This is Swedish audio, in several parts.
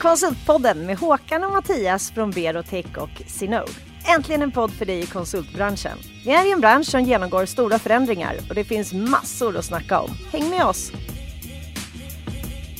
Konsultpodden med Håkan och Mattias från Berotech och Sino. Äntligen en podd för dig i konsultbranschen. Vi är i en bransch som genomgår stora förändringar och det finns massor att snacka om. Häng med oss!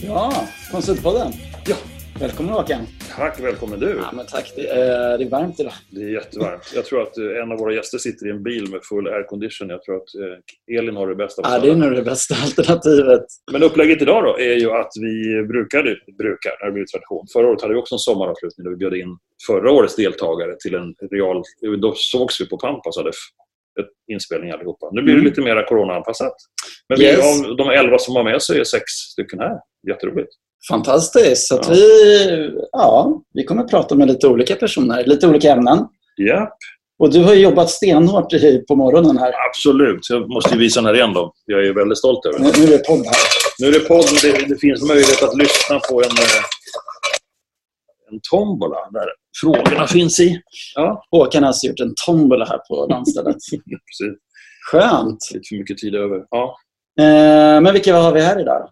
Ja, Konsultpodden. Ja. Välkommen Håkan. Tack, välkommen du. Ja, men tack. Det är, det är varmt idag. Det är jättevarmt. Jag tror att eh, en av våra gäster sitter i en bil med full aircondition. Jag tror att eh, Elin har det bästa. Ja, det är nog det bästa alternativet. Men upplägget idag då är ju att vi brukade, brukar, när det blir tradition. Förra året hade vi också en sommaravslutning där vi bjöd in förra årets deltagare till en real... Då sågs vi på Pampas och hade ett inspelning allihopa. Nu blir det Mm. lite mer coronaanpassat. Men vi, Yes. av de elva som var med så är sex stycken här. Jätteroligt. Fantastiskt. Så Ja. vi, ja, vi kommer att prata med lite olika personer, lite olika ämnen. Ja, Och du har jobbat stenhårt i- på morgonen här. absolut. Jag måste ju visa den här igen då. Jag är väldigt stolt över den. Nu, är det podd här. Nu är det podd, det, det finns möjlighet att lyssna på en, eh, en tombola där frågorna finns i. Ja, Håkan har alltså gjort en tombola här på landstället. precis. Skönt. Lite för mycket tid över. Ja, Eh, men vilka har vi här idag?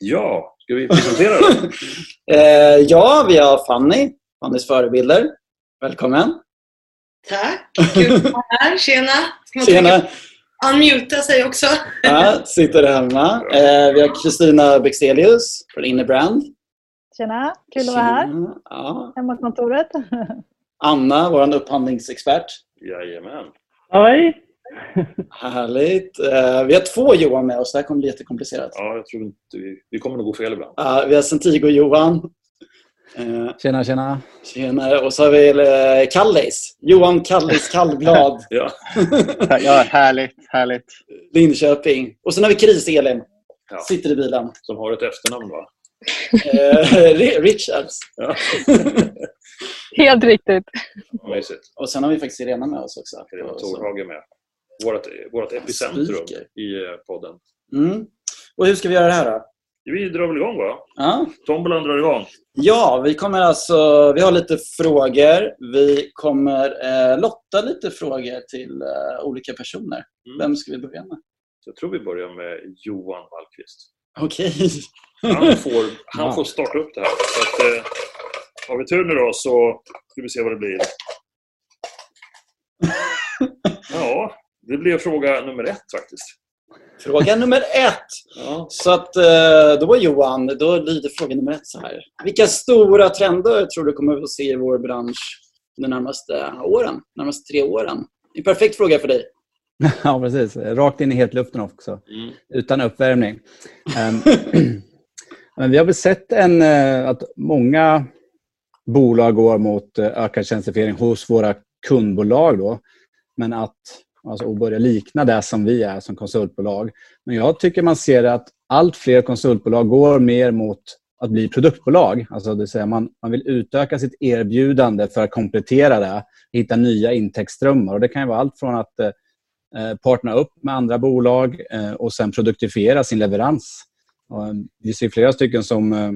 ja ska vi presentera då? Eh, ja, vi har Fanny. Fannys förebilder. Välkommen. Tack! Kul att vara här. Tjena! Ska man Tjena. Unmuta sig också. Ja, sitter hemma. Eh, vi har Kristina Bexelius från Innebrand. Tjena, kul att vara här. Ja. Hemmakontoret. Anna, vår upphandlingsexpert. Jajamän. Oj! Härligt. Eh, vi har två Johan med oss. Det här kommer bli jättekomplicerat. Ja, jag tror inte vi, vi kommer nog gå fel ibland. Ja, vi har Centigo-Johan. Eh, Tjena, tjena. tjenare. Och så har vi eh, Kallis. Johan Kallis Kallblad, Ja, Ja, härligt, härligt. Linköping. Och sen har vi Kris-Elin. Ja. Sitter i bilen. som har ett efternamn va? Ri- Richards. Helt riktigt. Och sen har vi faktiskt Irena med oss också. Så- Torhage med. Vårt, vårt epicentrum Speaker. i eh, podden. Mm. Och hur ska vi göra det här då? Vi drar väl igång va? Ja, Tombolan drar igång. Ja, vi kommer alltså, vi har lite frågor. Vi kommer eh, lotta lite frågor till eh, olika personer. Mm. Vem ska vi börja med? Jag tror vi börjar med Johan Wallqvist. Okej. Han får, han får starta upp det här. Så att, eh, har vi tur nu då så ska vi se vad det blir. Ja, det blir fråga nummer ett faktiskt. Fråga nummer ett. Ja. Så att eh, då Johan, då lyder fråga nummer ett så här. Vilka stora trender tror du kommer att se i vår bransch de närmaste åren? närmaste tre åren? En perfekt fråga för dig. Ja, precis. Rakt in i hetluften också. Mm. Utan uppvärmning. Ehm, Men vi har väl sett en, eh, att många bolag går mot eh, ökad tjänstifiering hos våra kundbolag. Då. Men att alltså, att börja likna det som vi är som konsultbolag. Men jag tycker man ser att allt fler konsultbolag går mer mot att bli produktbolag. Alltså det säga man, man vill utöka sitt erbjudande för att komplettera det. Hitta nya intäktsströmmar. Och det kan ju vara allt från att eh, eh partnera upp med andra bolag eh, och sen produktifiera sin leverans. Och, eh, vi ser flera stycken som eh,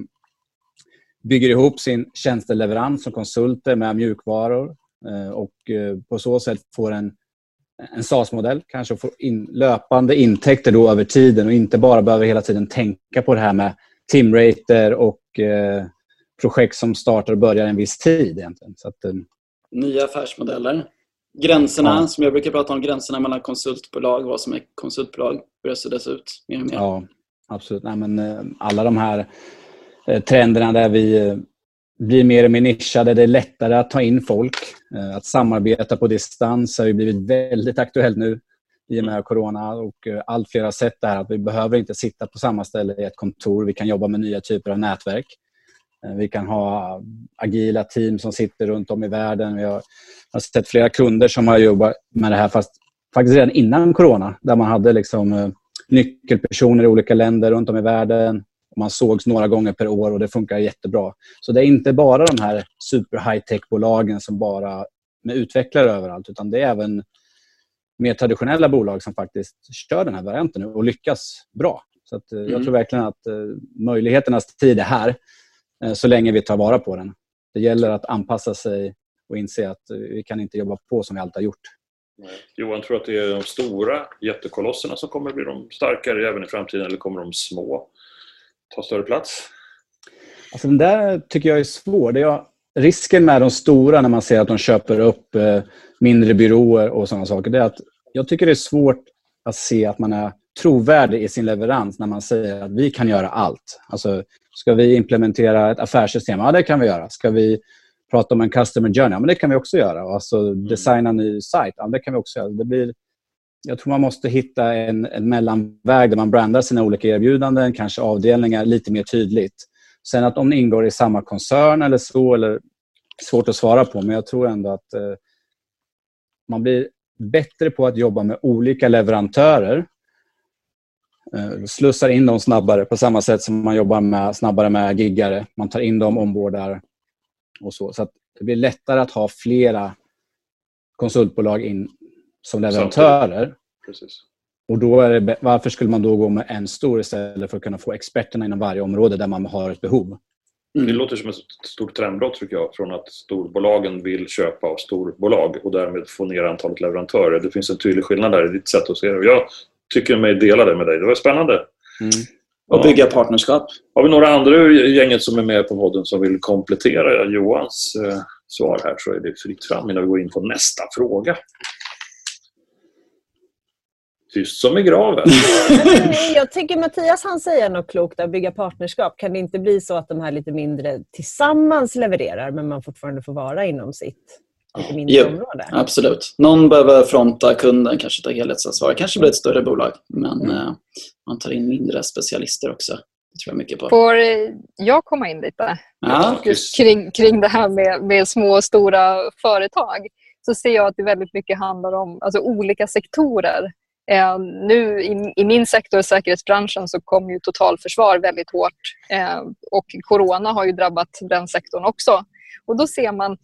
bygger ihop sin tjänsteleverans som konsulter med mjukvaror eh, och eh, på så sätt får en, en SaaS-modell, kanske får in, löpande intäkter då över tiden och inte bara behöver hela tiden tänka på det här med timrater och eh, projekt som startar och börjar en viss tid. Egentligen. Så att, eh, Nya affärsmodeller. Gränserna, Ja. som jag brukar prata om, gränserna mellan konsultbolag, vad som är konsultbolag, börjar suddas ut mer och mer. Ja, absolut. Nej, men, eh, alla de här eh, trenderna där vi eh, blir mer och mer nischade. Det är lättare att ta in folk. Eh, att samarbeta på distans har ju blivit väldigt aktuellt nu i och med corona. Och eh, allt fler har sett det här att vi behöver inte sitta på samma ställe i ett kontor. Vi kan jobba med nya typer av nätverk. Eh, vi kan ha agila team som sitter runt om i världen. Vi har, har sett flera kunder som har jobbat med det här fast faktiskt redan innan corona. Där man hade liksom nyckelpersoner i olika länder runt om i världen. Man sågs några gånger per år och det funkar jättebra. Så det är inte bara de här super high-tech-bolagen som bara med utvecklare överallt utan det är även mer traditionella bolag som faktiskt kör den här varianten nu och lyckas bra. Så att, eh, Jag Mm. tror verkligen att eh, möjligheternas tid är här eh, så länge vi tar vara på den. Det gäller att anpassa sig och inse att vi kan inte jobba på som vi alltid har gjort. Johan, tror att det är de stora jättekolosserna som kommer bli de starkare även i framtiden eller kommer de små ta större plats? Alltså den där tycker jag är svår. Det är, risken med de stora när man ser att de köper upp eh, mindre byråer och sådana saker, det är att jag tycker det är svårt att se att man är trovärdig i sin leverans när man säger att vi kan göra allt. Alltså, ska vi implementera ett affärssystem? Ja, det kan vi göra. Ska vi prata om en customer journey? Ja, men det kan vi också göra. Alltså, designa en ny sajt? Ja, det kan vi också göra. Det blir, jag tror man måste hitta en, en mellanväg där man brandar sina olika erbjudanden, kanske avdelningar lite mer tydligt. Sen att om det ingår i samma koncern eller så, eller svårt att svara på, men jag tror ändå att eh, man blir bättre på att jobba med olika leverantörer. Eh, slussar in dem snabbare på samma sätt som man jobbar med, snabbare med giggare. Man tar in dem, ombordar och så. Så att det blir lättare att ha flera konsultbolag in som leverantörer. Precis. Och då är det, varför skulle man då gå med en stor istället för att kunna få experterna inom varje område där man har ett behov? Det låter som ett stort trendbrott tycker jag, från att storbolagen vill köpa av storbolag och därmed få ner antalet leverantörer. Det finns en tydlig skillnad där i ditt sätt att se det. Jag tycker mig dela det med dig. Det var spännande. Mm. Och bygga partnerskap. Har vi några andra i gänget som är med på podden som vill komplettera Johans eh, svar här så är det fritt fram innan vi går in på nästa fråga. Tyst som i graven. Nej, jag tycker Mattias han säger något klokt där, bygga partnerskap. Kan det inte bli så att de här lite mindre tillsammans levererar men man fortfarande får vara inom sitt lite mindre Jo, område? absolut. Någon behöver fronta kunden, kanske ta helhetsansvar. kanske blir ett större bolag, men eh, man tar in mindre specialister också. Det tror jag mycket på. Får eh, jag komma in lite? Ja, kring, kring det här med, med små och stora företag så ser jag att det väldigt mycket handlar om alltså, olika sektorer. Eh, nu i, i min sektor, säkerhetsbranschen, så kom ju totalförsvar väldigt hårt eh, och corona har ju drabbat den sektorn också. Och då ser man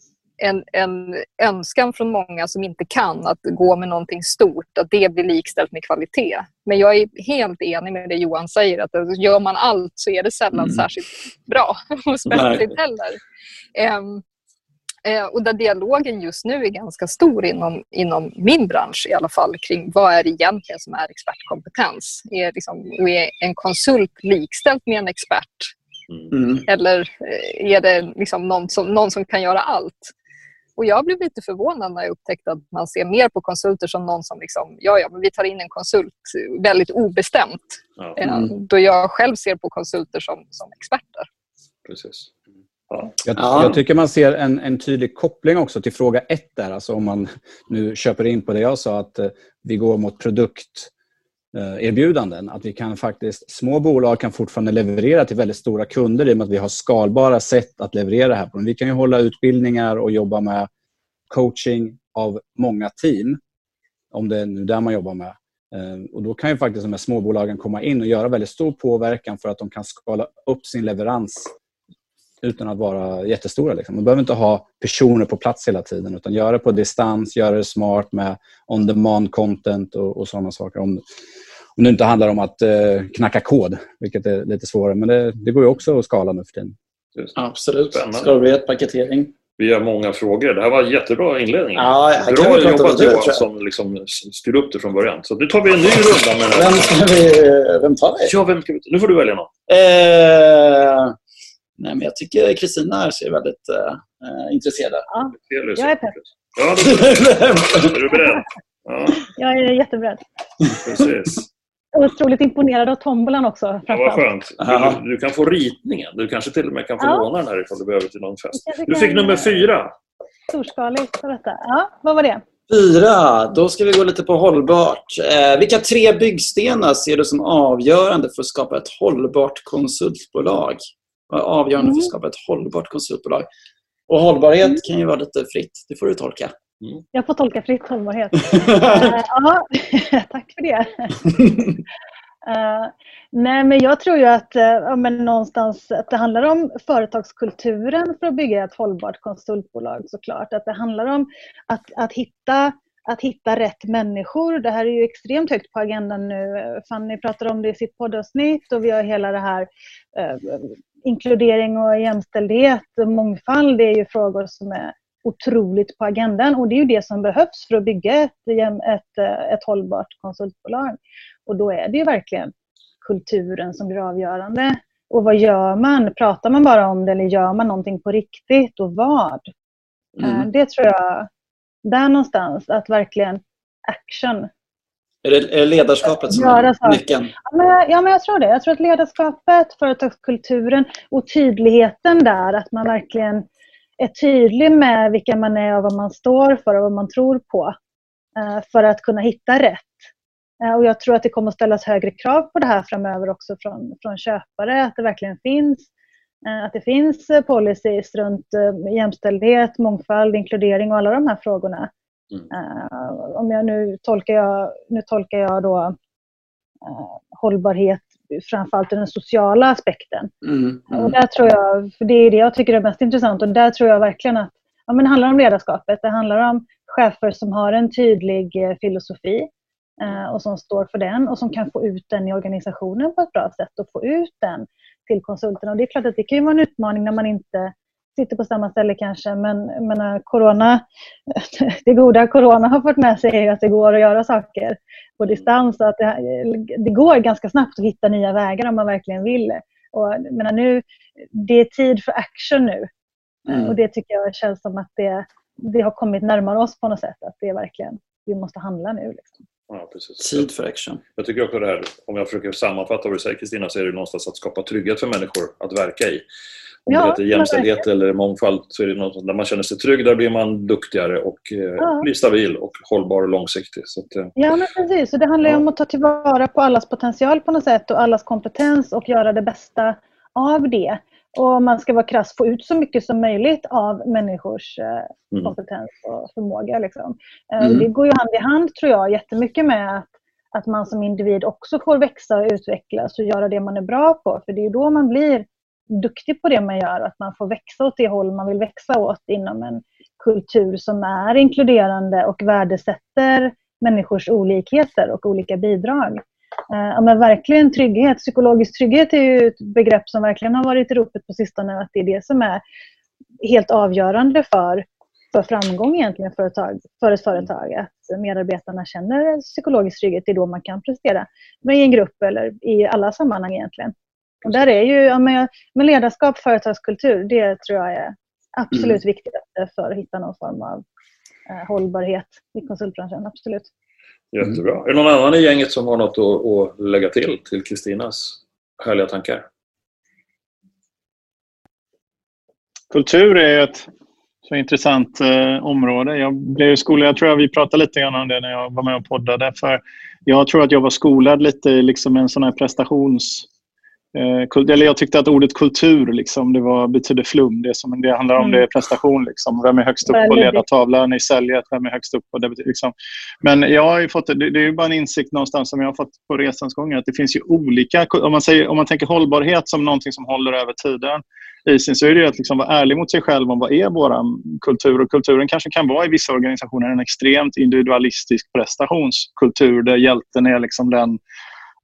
en, en önskan från många som inte kan att gå med någonting stort, att det blir likställt med kvalitet. Men jag är helt enig med det Johan säger, att gör man allt så är det sällan Mm. särskilt bra och spännande heller. Eh, och där dialogen just nu är ganska stor inom, inom min bransch i alla fall kring vad är det egentligen som är expertkompetens? Är, liksom, är en konsult likställt med en expert? Mm. Mm. Eller eh, är det liksom någon, som, någon som kan göra allt? Och jag blev lite förvånad när jag upptäckte att man ser mer på konsulter som någon som liksom, ja, ja, men vi tar in en konsult eh, väldigt obestämt. Eh, Mm. Då jag själv ser på konsulter som, som experter. precis. Ja. Jag, Ja. jag tycker man ser en, en tydlig koppling också till fråga ett där. Alltså om man nu köper in på det jag sa att eh, vi går mot produkterbjudanden. Att vi kan faktiskt, små bolag kan fortfarande leverera till väldigt stora kunder i och med att vi har skalbara sätt att leverera det här på. Vi kan ju hålla utbildningar och jobba med coaching av många team. Om det är nu där man jobbar med. Eh, Och då kan ju faktiskt de här småbolagen komma in och göra väldigt stor påverkan för att de kan skala upp sin leverans utan att vara jättestora. Liksom. Man behöver inte ha personer på plats hela tiden utan göra det på distans, göra det smart med on-demand content och, och sådana saker. Om, om det inte handlar om att eh, knacka kod, vilket är lite svårare. Men det, det går ju också att skala nu för tiden. Absolut. Spännande. Skalbarhet, paketering. Vi har många frågor. Det här var en jättebra inledning. Ja, Bra jobbat Johan som liksom styrde upp det från början. Så nu tar vi en ny runda med den Vem, ska vi, vem tar vi? Ja, vem ska vi? Nu får du välja någon. Eh, nej, men jag tycker Kristina här ser väldigt eh, intresserad ut. Jag är pepp. Ja, då är du beredd? Ja, Jag är jätteberedd. precis. Otroligt imponerad av tombolan också. Ja, vad skönt. Ja. Du, du kan få ritningen. Du kanske till och med kan få Ja. låna den här ifall du behöver till någon fest. Du fick nummer fyra. Storskaligt för detta. Ja, vad var det? Fyra, då ska vi gå lite på hållbart. Eh, vilka tre byggstenar ser du som avgörande för att skapa ett hållbart konsultbolag? Vad är avgörande för att skapa ett hållbart konsultbolag? Och hållbarhet kan ju vara lite fritt. Det får du tolka. Jag får tolka fritt hållbarhet. Eh, ja, tack för det. Eh, nej, men jag tror ju att, ja, men någonstans, att det handlar om företagskulturen för att bygga ett hållbart konsultbolag såklart. Att det handlar om att, att, hitta, att hitta rätt människor. Det här är ju extremt högt på agendan nu. Fanny pratar om det i sitt poddavsnitt och vi har hela det här eh, inkludering och jämställdhet och mångfald. Det är ju frågor som är otroligt på agendan och det är ju det som behövs för att bygga ett, ett, eh, ett hållbart konsultbolag. Och då är det ju verkligen kulturen som blir avgörande. Och vad gör man? Pratar man bara om det eller gör man någonting på riktigt och vad? Eh, Mm. Det tror jag, där någonstans, att verkligen action. Är, det, är det ledarskapet som är nyckeln? Ja men, jag- ja, men jag tror det. Jag tror att ledarskapet, företagskulturen och tydligheten där, att man verkligen är tydlig med vilka man är och vad man står för och vad man tror på. eh, För att kunna hitta rätt. Eh, Och jag tror att det kommer att ställas högre krav på det här framöver också från, från köpare. Att det verkligen finns eh, att det finns policies runt jämställdhet, mångfald, inkludering och alla de här frågorna. Eh, Om jag nu tolkar jag, nu tolkar jag då eh, hållbarhet framförallt ur den sociala aspekten. Mm. Och Mm. där tror jag, för det är det jag tycker är mest intressant och där tror jag verkligen att ja, men det handlar om ledarskapet. Det handlar om chefer som har en tydlig eh, filosofi eh, och som står för den och som kan få ut den i organisationen på ett bra sätt och få ut den till konsulterna. Och det är klart att det kan vara en utmaning när man inte sitter på samma ställe kanske, men menar, corona, det goda corona har fått med sig är att det går att göra saker på distans. och Att det, det går ganska snabbt att hitta nya vägar om man verkligen vill. Och, menar, nu, det är tid för action nu. Mm. Och det tycker jag känns som att det, det har kommit närmare oss på något sätt. Att det är verkligen, vi måste handla nu. Liksom. Ja, precis. Tid för action. Jag tycker också det här, om jag försöker sammanfatta vad du säger Kristina, så är det någonstans att skapa trygghet för människor att verka i. Om Ja, det heter jämställdhet eller mångfald så är det något där man känner sig trygg, där blir man duktigare och eh, Ja. blir stabil och hållbar och långsiktig. Så att, eh, Ja, men precis. Och det handlar Ja. om att ta tillvara på allas potential på något sätt och allas kompetens och göra det bästa av det. Och om man ska vara krass, få ut så mycket som möjligt av människors eh, mm. kompetens och förmåga. Liksom. Mm. Det går ju hand i hand, tror jag, jättemycket med att, att man som individ också får växa och utvecklas och göra det man är bra på. För det är ju då man blir duktig på det man gör, att man får växa åt det håll man vill växa åt inom en kultur som är inkluderande och värdesätter människors olikheter och olika bidrag. Eh, ja, men verkligen trygghet, psykologisk trygghet är ju ett begrepp som verkligen har varit i ropet på sistone, att det är det som är helt avgörande för, för framgång egentligen för, ett företag, för ett företag. Att medarbetarna känner psykologisk trygghet, det är då man kan prestera. Men i en grupp eller i alla sammanhang egentligen. Och där är ju ja, men, men ledarskap, företagskultur, det tror jag är absolut viktigaste för att hitta någon form av eh, hållbarhet i konsultbranschen. Absolut. Jättebra. Är det någon annan i gänget som har något att, att lägga till, till Kristinas härliga tankar? Kultur är ett så intressant eh, område. Jag blev skolad, jag tror att vi pratade lite grann om det när jag var med och poddade. För jag tror att jag var skolad lite i liksom en sån här prestations... Eh, eller jag tyckte att ordet kultur liksom, det var, betydde flum. Det, som, det handlar om Mm. det är prestation. Liksom. Vem är högst upp på ledartavlan i säljet? Vem är högst upp? På det, liksom. Men jag har fått, det, det är ju bara en insikt någonstans som jag har fått på resans gång. Att det finns ju olika... Om man, säger, om man tänker hållbarhet som någonting som håller över tiden i sin så är det att liksom vara ärlig mot sig själv om vad är vår kultur. Och kulturen kanske kan vara i vissa organisationer en extremt individualistisk prestationskultur där hjälten är liksom den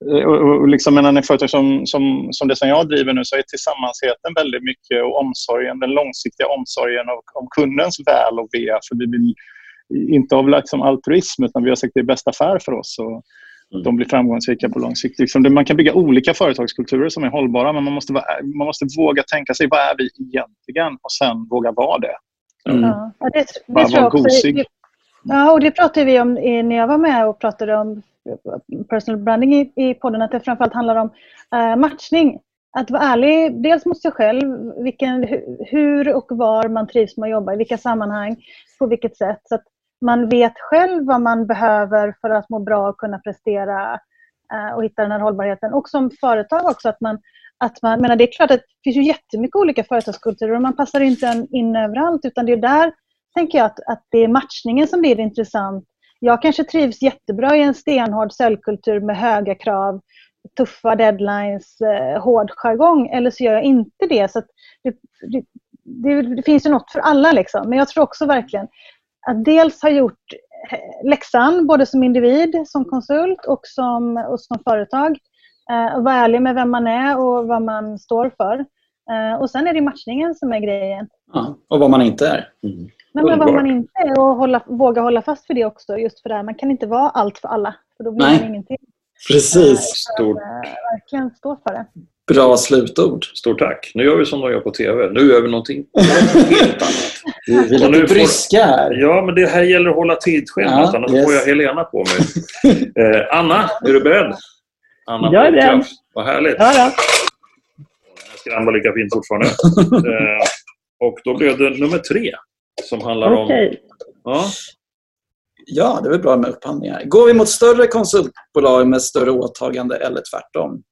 och, och, och liksom menar, företag som, som, som det som jag driver nu så är tillsammansheten väldigt mycket och omsorgen, den långsiktiga omsorgen om, om kundens väl och ve. För vi vill inte av liksom altruism utan vi har sagt att det är bästa affär för oss. Och, Mm. de blir framgångsrika på lång sikt. Liksom, man kan bygga olika företagskulturer som är hållbara men man måste, vara, man måste våga tänka sig vad är vi egentligen och sen våga vara det. Mm. Ja, det, det Bara vara också. gosig. Ja, och det pratade vi om när jag var med och pratade om personal branding i, i podden, att det framförallt handlar om eh, matchning. Att vara ärlig, dels mot sig själv, vilken, hur och var man trivs med att jobba, i vilka sammanhang, på vilket sätt. Så att man vet själv vad man behöver för att må bra och kunna prestera eh, och hitta den här hållbarheten. Och som företag också, att man att man, menar, det är klart att det finns ju jättemycket olika företagskulturer och man passar inte in överallt utan det är där tänker jag att, att det är matchningen som blir intressant. Jag kanske trivs jättebra i en stenhård säljkultur med höga krav, tuffa deadlines, eh, hård jargong eller så gör jag inte det. Så att det, det, det, det finns ju något för alla liksom. Men jag tror också verkligen att dels ha gjort eh, läxan både som individ, som konsult och som, och som företag. Eh, och vara ärlig med vem man är och vad man står för. Eh, och sen är det matchningen som är grejen. Ja. Och vad man inte är. Mm. Men, men vad man inte är och hålla, våga hålla fast för det också. Just för det här. Man kan inte vara allt för alla. För då blir Nej. man ingenting. Precis. Stort, Eh, verkligen stå för det. Bra slutord. Stort tack. Nu gör vi som de gör på TV. Nu gör vi någonting helt annat. Vi, är nu lite bryska här. Ja, men det här gäller att hålla tidschemat, Ja, annars yes. får jag Helena på mig. Eh, Anna, är du beredd? Anna Jag är beredd. Vad härligt. Ja, ja. Jag skramlar lika fint fortfarande. eh, och då blev det nummer tre som handlar om... Okej. Ja, Ja, det är väl bra med upphandlingar. Går vi mot större konsultbolag med större åtagande eller tvärtom?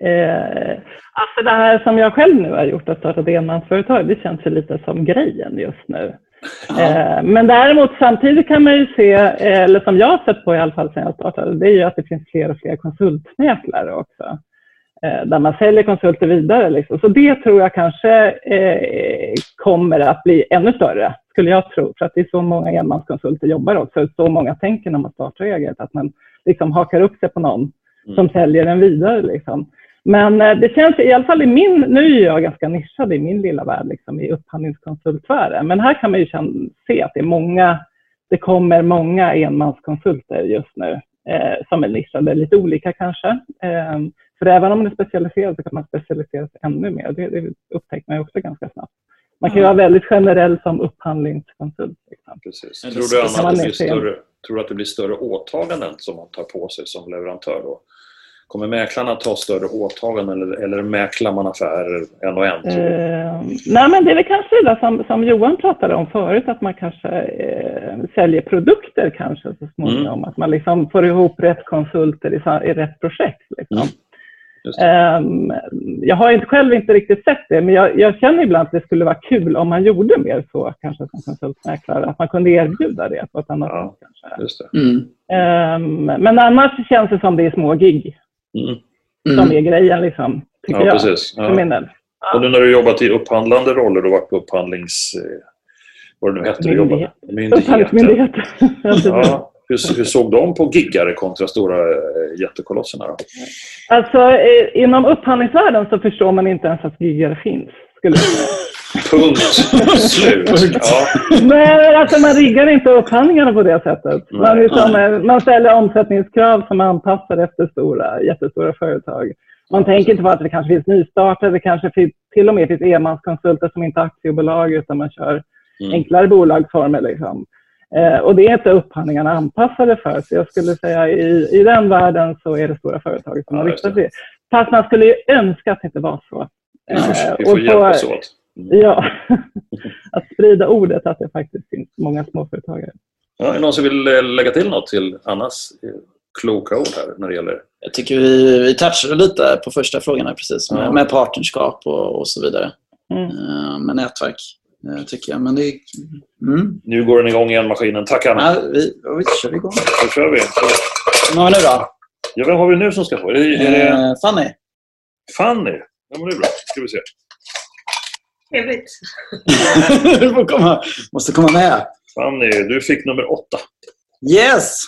Eh, alltså det här som jag själv nu har gjort, att starta ett enmansföretag, det känns ju lite som grejen just nu. Ja. Eh, men däremot samtidigt kan man ju se, eh, eller som jag har sett på i alla fall sedan jag startade, det är ju att det finns fler och fler konsultmäklare också. Eh, där man säljer konsulter vidare. Liksom. Så det tror jag kanske eh, kommer att bli ännu större, skulle jag tro. För att det är så många enmanskonsulter jobbar också. Så många tänker när man startar eget, att man liksom hakar upp sig på någon som säljer den vidare. Liksom. Men eh, det känns i alla fall i min, nu är jag ganska nischad i min lilla värld, liksom, i upphandlingskonsultsfären. Men här kan man ju känna, se att det är många, det kommer många enmanskonsulter just nu eh, som är nischade, lite olika kanske. För även om man är specialiserad så kan man specialisera sig ännu mer. Det, det upptäcker man också ganska snabbt. Man kan ju vara väldigt generell som upphandlingskonsult. Liksom. precis. Tror du, Anna, att det blir större, tror du att det blir större åtaganden som man tar på sig som leverantör? Då? Kommer mäklarna ta större åtaganden eller, eller mäklar man affärer en och en? Eh, nej, men det är väl kanske det där som, som Johan pratade om förut, att man kanske eh, säljer produkter kanske så småningom. Att man liksom får ihop rätt konsulter i, i rätt projekt. Liksom. Mm. Ehm, jag har inte, själv inte riktigt sett det, men jag, jag känner ibland att det skulle vara kul om man gjorde mer så, kanske som konsultmäklare, att man kunde erbjuda det på ett annat Ja. sätt. Kanske. Just det. Mm. Ehm, men annars känns det som det är små gig Mm. som Mm. är grejen, liksom, tycker Ja, jag. precis. För Ja. min del. Och nu när du jobbat i upphandlande roller och varit på upphandlings... eh, Vad det nu heter? Myndighet. Upphandlingsmyndighet. Ja, precis. Ja. Hur, hur såg de på giggare kontra stora eh, jättekolosserna? Då? Alltså, eh, inom upphandlingsvärlden så förstår man inte ens att giggare finns. Skulle. Punkt. Slut. Ja. Men alltså, man riggar inte upphandlingarna på det sättet. Man, liksom, eh, man ställer omsättningskrav som är anpassade efter stora, jättestora företag. Man tänker inte på att det kanske finns nystartade, det kanske finns, till och med finns enmanskonsulter som inte är aktiebolag utan man kör Mm. enklare bolagsformer. Liksom. Eh, och det är inte upphandlingarna anpassade för. Så jag skulle säga i, i den världen så är det stora företag som har riktat sig. Fast man skulle ju önska att det inte var så. Eh, vi får och hjälpas åt. Ja, att sprida ordet att det faktiskt finns många småföretagare. Ja, är det någon som vill eh, lägga till något till Annas eh, kloka ord här när det gäller... Jag tycker vi, vi touchade lite på första frågan här precis. Med, Ja. med partnerskap och, och så vidare. Mm. Eh, med nätverk, tycker jag. Men det är... Mm. Nu går den igång igen, maskinen. Tack Anna. Ja, vi, vi kör igång. Då kör vi. Vem har vi nu då? Ja, vem har vi nu som ska få? Är det, är det Eh, Fanny? Fanny? Ja, men det är bra. ska vi se. Trevligt. du får komma, måste komma med. Fanny, du fick nummer åtta. Yes!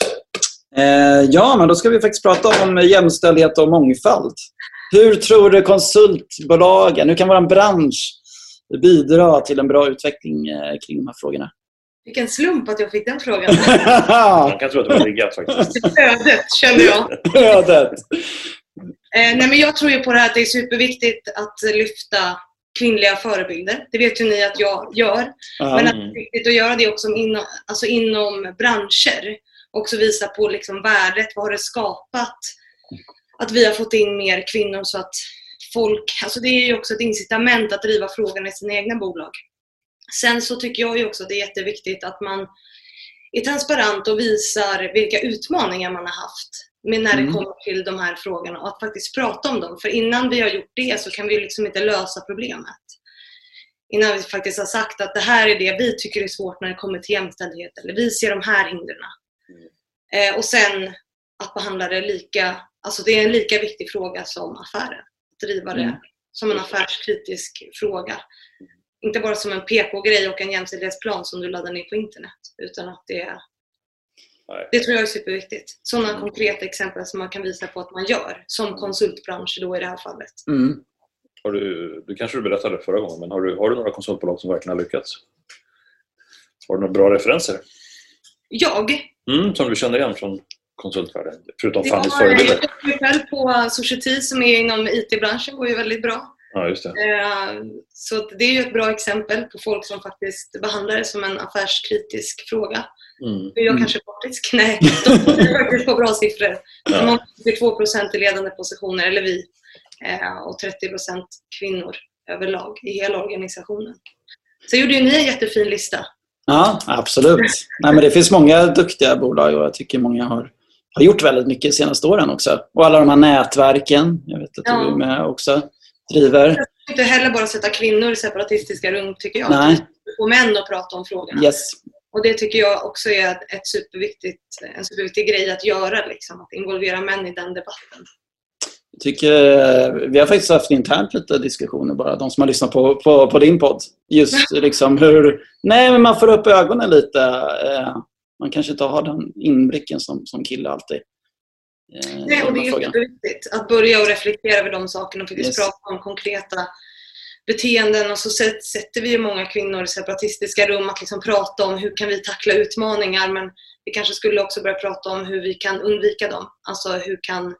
Eh, ja, men då ska vi faktiskt prata om jämställdhet och mångfald. Hur tror du konsultbolagen, hur kan vår bransch bidra till en bra utveckling eh, kring de här frågorna? Vilken slump att jag fick den frågan. Man kan tro att det var riggat faktiskt. Ödet, kände jag. Ödet. Eh, nej, men jag tror ju på det här att det är superviktigt att lyfta kvinnliga förebilder. Det vet ju ni att jag gör. Ja. Men att det är viktigt att göra det också inom, alltså inom branscher. Också visa på liksom värdet, vad har det skapat? Att vi har fått in mer kvinnor så att folk, alltså det är ju också ett incitament att driva frågorna i sina egna bolag. Sen så tycker jag ju också att det är jätteviktigt att man är transparent och visar vilka utmaningar man har haft med när det Mm. kommer till de här frågorna och att faktiskt prata om dem. För innan vi har gjort det så kan vi liksom inte lösa problemet. Innan vi faktiskt har sagt att det här är det vi tycker är svårt när det kommer till jämställdhet eller vi ser de här hindren. Eh, och sen att behandla det lika, alltså det är en lika viktig fråga som affären. Driva det Mm. som en affärskritisk fråga. Inte bara som en PK-grej och en jämställdhetsplan som du laddar ner på internet. Utan att det, det tror jag är superviktigt. Sådana konkreta exempel som man kan visa på att man gör. Som konsultbransch då i det här fallet. Mm. Har du, du kanske du berättade förra gången, men har du, har du några konsultbolag som verkligen har lyckats? Har du några bra referenser? Jag? Mm, som du känner igen från konsultvärlden? Förutom Jag Fannys förebilder? jag jobbar ju själv på Society som är inom IT-branschen, går ju väldigt bra. Ja, just det. Eh, Så det är ju ett bra exempel på folk som faktiskt behandlar det som en affärskritisk fråga. Mm. Är jag Mm. kanske partisk? Nej, de är faktiskt på bra siffror. De Ja. har 22 procent i ledande positioner, eller vi, eh, och 30 procent kvinnor överlag i hela organisationen. Så gjorde ju ni en jättefin lista. Ja, absolut. Nej, men det finns många duktiga bolag och jag tycker många har, har gjort väldigt mycket de senaste åren också. Och alla de här nätverken, jag vet att du Ja. är med också, driver. Inte heller bara sätta kvinnor i separatistiska rum, tycker jag. Nej. Få män att prata om frågorna. Yes. Och det tycker jag också är ett, ett superviktigt, en superviktig grej att göra, liksom, att involvera män i den debatten. Jag tycker, vi har faktiskt haft internt lite diskussioner bara, de som har lyssnat på, på, på din podd. Just liksom hur... Nej, men man får upp ögonen lite. Eh, Man kanske inte har den inblicken som, som kille alltid. eh, Nej, och de det är jätteviktigt att börja och reflektera över de sakerna och faktiskt Yes. prata om konkreta beteenden. Och så sätt- sätter vi ju många kvinnor i separatistiska rum att liksom prata om hur kan vi tackla utmaningar men vi kanske skulle också börja prata om hur vi kan undvika dem. Alltså hur kan